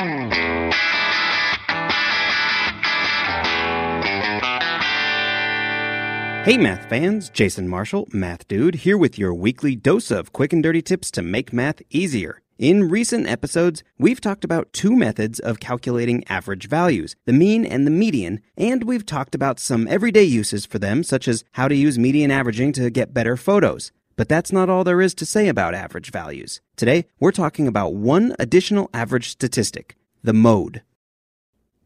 Hey, math fans, Jason Marshall, Math Dude, here with your weekly dose of quick and dirty tips to make math easier. In recent episodes, we've talked about two methods of calculating average values, the mean and the median, and we've talked about some everyday uses for them, such as how to use median averaging to get better photos. But that's not all there is to say about average values. Today, we're talking about one additional average statistic, the mode.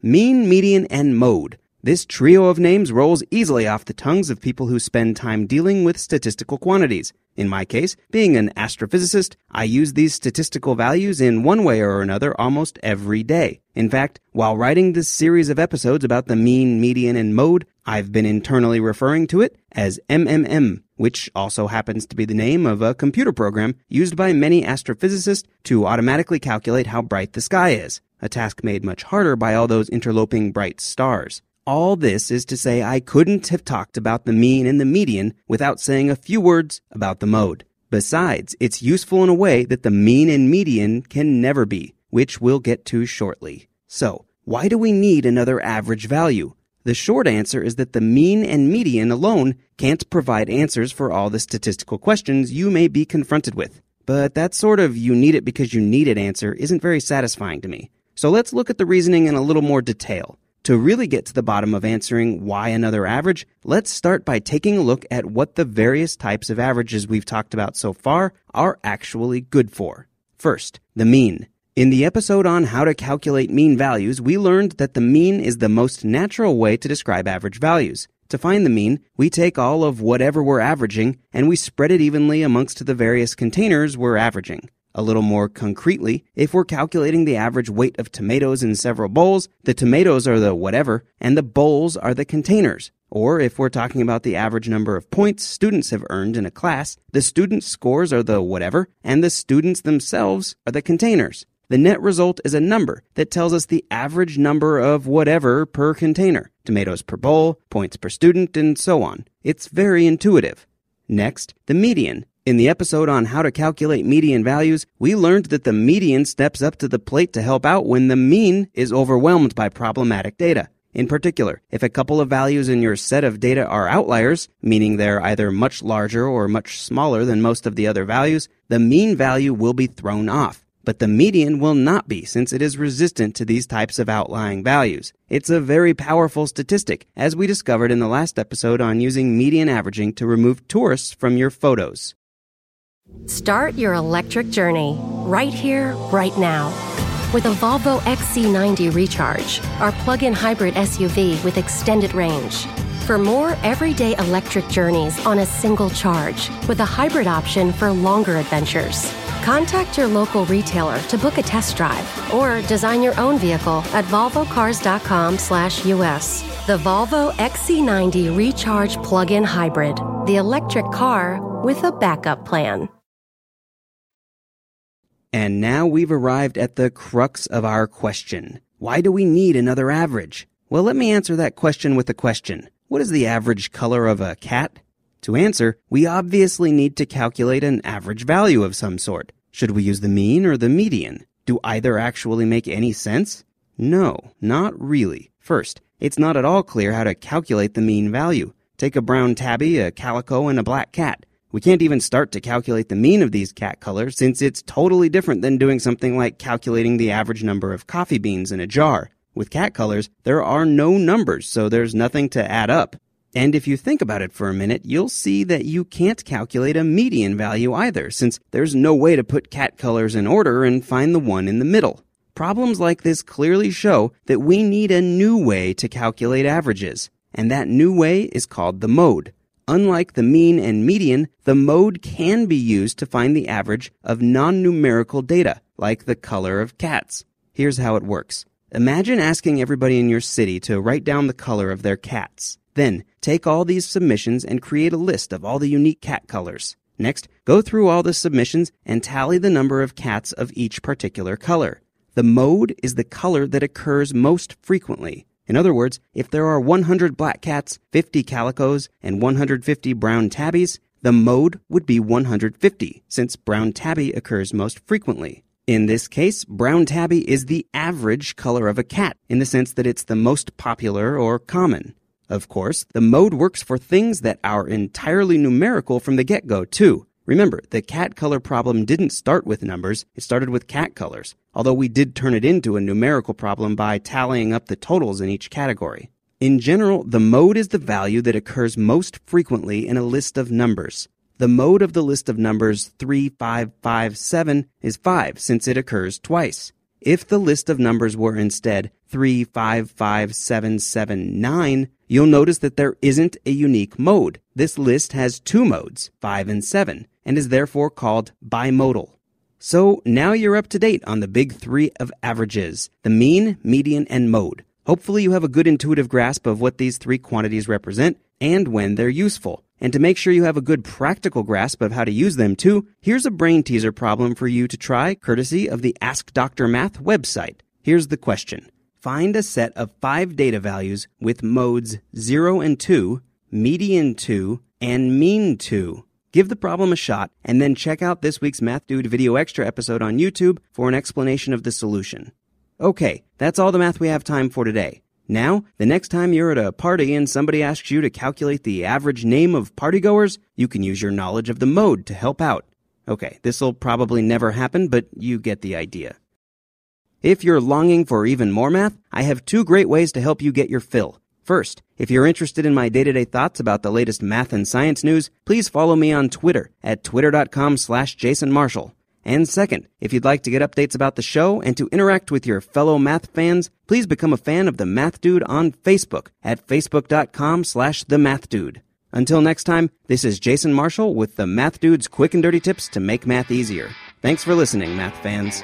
Mean, median, and mode. This trio of names rolls easily off the tongues of people who spend time dealing with statistical quantities. In my case, being an astrophysicist, I use these statistical values in one way or another almost every day. In fact, while writing this series of episodes about the mean, median, and mode, I've been internally referring to it as MMM, which also happens to be the name of a computer program used by many astrophysicists to automatically calculate how bright the sky is, a task made much harder by all those interloping bright stars. All this is to say I couldn't have talked about the mean and the median without saying a few words about the mode. Besides, it's useful in a way that the mean and median can never be, which we'll get to shortly. So, why do we need another average value? The short answer is that the mean and median alone can't provide answers for all the statistical questions you may be confronted with. But that sort of you need it because you need it answer isn't very satisfying to me. So let's look at the reasoning in a little more detail. To really get to the bottom of answering why another average, let's start by taking a look at what the various types of averages we've talked about so far are actually good for. First, the mean. In the episode on how to calculate mean values, we learned that the mean is the most natural way to describe average values. To find the mean, we take all of whatever we're averaging and we spread it evenly amongst the various containers we're averaging. A little more concretely, if we're calculating the average weight of tomatoes in several bowls, the tomatoes are the whatever, and the bowls are the containers. Or if we're talking about the average number of points students have earned in a class, the students' scores are the whatever, and the students themselves are the containers. The net result is a number that tells us the average number of whatever per container tomatoes per bowl, points per student, and so on. It's very intuitive. Next, the median. In the episode on how to calculate median values, we learned that the median steps up to the plate to help out when the mean is overwhelmed by problematic data. In particular, if a couple of values in your set of data are outliers, meaning they're either much larger or much smaller than most of the other values, the mean value will be thrown off. But the median will not be since it is resistant to these types of outlying values. It's a very powerful statistic, as we discovered in the last episode on using median averaging to remove tourists from your photos. Start your electric journey right here, right now. With a Volvo XC90 Recharge, our plug in hybrid SUV with extended range. For more everyday electric journeys on a single charge, with a hybrid option for longer adventures. Contact your local retailer to book a test drive or design your own vehicle at volvocars.com/us. The Volvo XC90 Recharge Plug-in Hybrid, the electric car with a backup plan. And now we've arrived at the crux of our question. Why do we need another average? Well, let me answer that question with a question. What is the average color of a cat? To answer, we obviously need to calculate an average value of some sort. Should we use the mean or the median? Do either actually make any sense? No, not really. First, it's not at all clear how to calculate the mean value. Take a brown tabby, a calico, and a black cat. We can't even start to calculate the mean of these cat colors since it's totally different than doing something like calculating the average number of coffee beans in a jar. With cat colors, there are no numbers, so there's nothing to add up. And if you think about it for a minute, you'll see that you can't calculate a median value either, since there's no way to put cat colors in order and find the one in the middle. Problems like this clearly show that we need a new way to calculate averages, and that new way is called the mode. unlike the mean and median, the mode can be used to find the average of non-numerical data, like the color of cats. Here's how it works. Imagine asking everybody in your city to write down the color of their cats. Then, take all these submissions and create a list of all the unique cat colors. Next, go through all the submissions and tally the number of cats of each particular color. The mode is the color that occurs most frequently. In other words, if there are 100 black cats, 50 calicos, and 150 brown tabbies, the mode would be 150, since brown tabby occurs most frequently. In this case, brown tabby is the average color of a cat, in the sense that it's the most popular or common. Of course, the mode works for things that are entirely numerical from the get-go, too. Remember, the cat color problem didn't start with numbers, it started with cat colors, although we did turn it into a numerical problem by tallying up the totals in each category. In general, the mode is the value that occurs most frequently in a list of numbers. The mode of the list of numbers 3557 is 5 since it occurs twice. If the list of numbers were instead 355779, you'll notice that there isn't a unique mode. This list has two modes, 5 and 7, and is therefore called bimodal. So now you're up to date on the big three of averages the mean, median, and mode. Hopefully, you have a good intuitive grasp of what these three quantities represent and when they're useful. And to make sure you have a good practical grasp of how to use them too, here's a brain teaser problem for you to try courtesy of the Ask Dr. Math website. Here's the question. Find a set of five data values with modes 0 and 2, median 2, and mean 2. Give the problem a shot and then check out this week's Math Dude video extra episode on YouTube for an explanation of the solution. Okay, that's all the math we have time for today. Now, the next time you're at a party and somebody asks you to calculate the average name of partygoers, you can use your knowledge of the mode to help out. Okay, this'll probably never happen, but you get the idea. If you're longing for even more math, I have two great ways to help you get your fill. First, if you're interested in my day-to-day thoughts about the latest math and science news, please follow me on Twitter at twitter.com slash Jason Marshall. And second, if you'd like to get updates about the show and to interact with your fellow math fans, please become a fan of the Math Dude on Facebook at facebook.com slash the. Until next time, this is Jason Marshall with the Math Dude's quick and dirty tips to make math easier. Thanks for listening, math fans.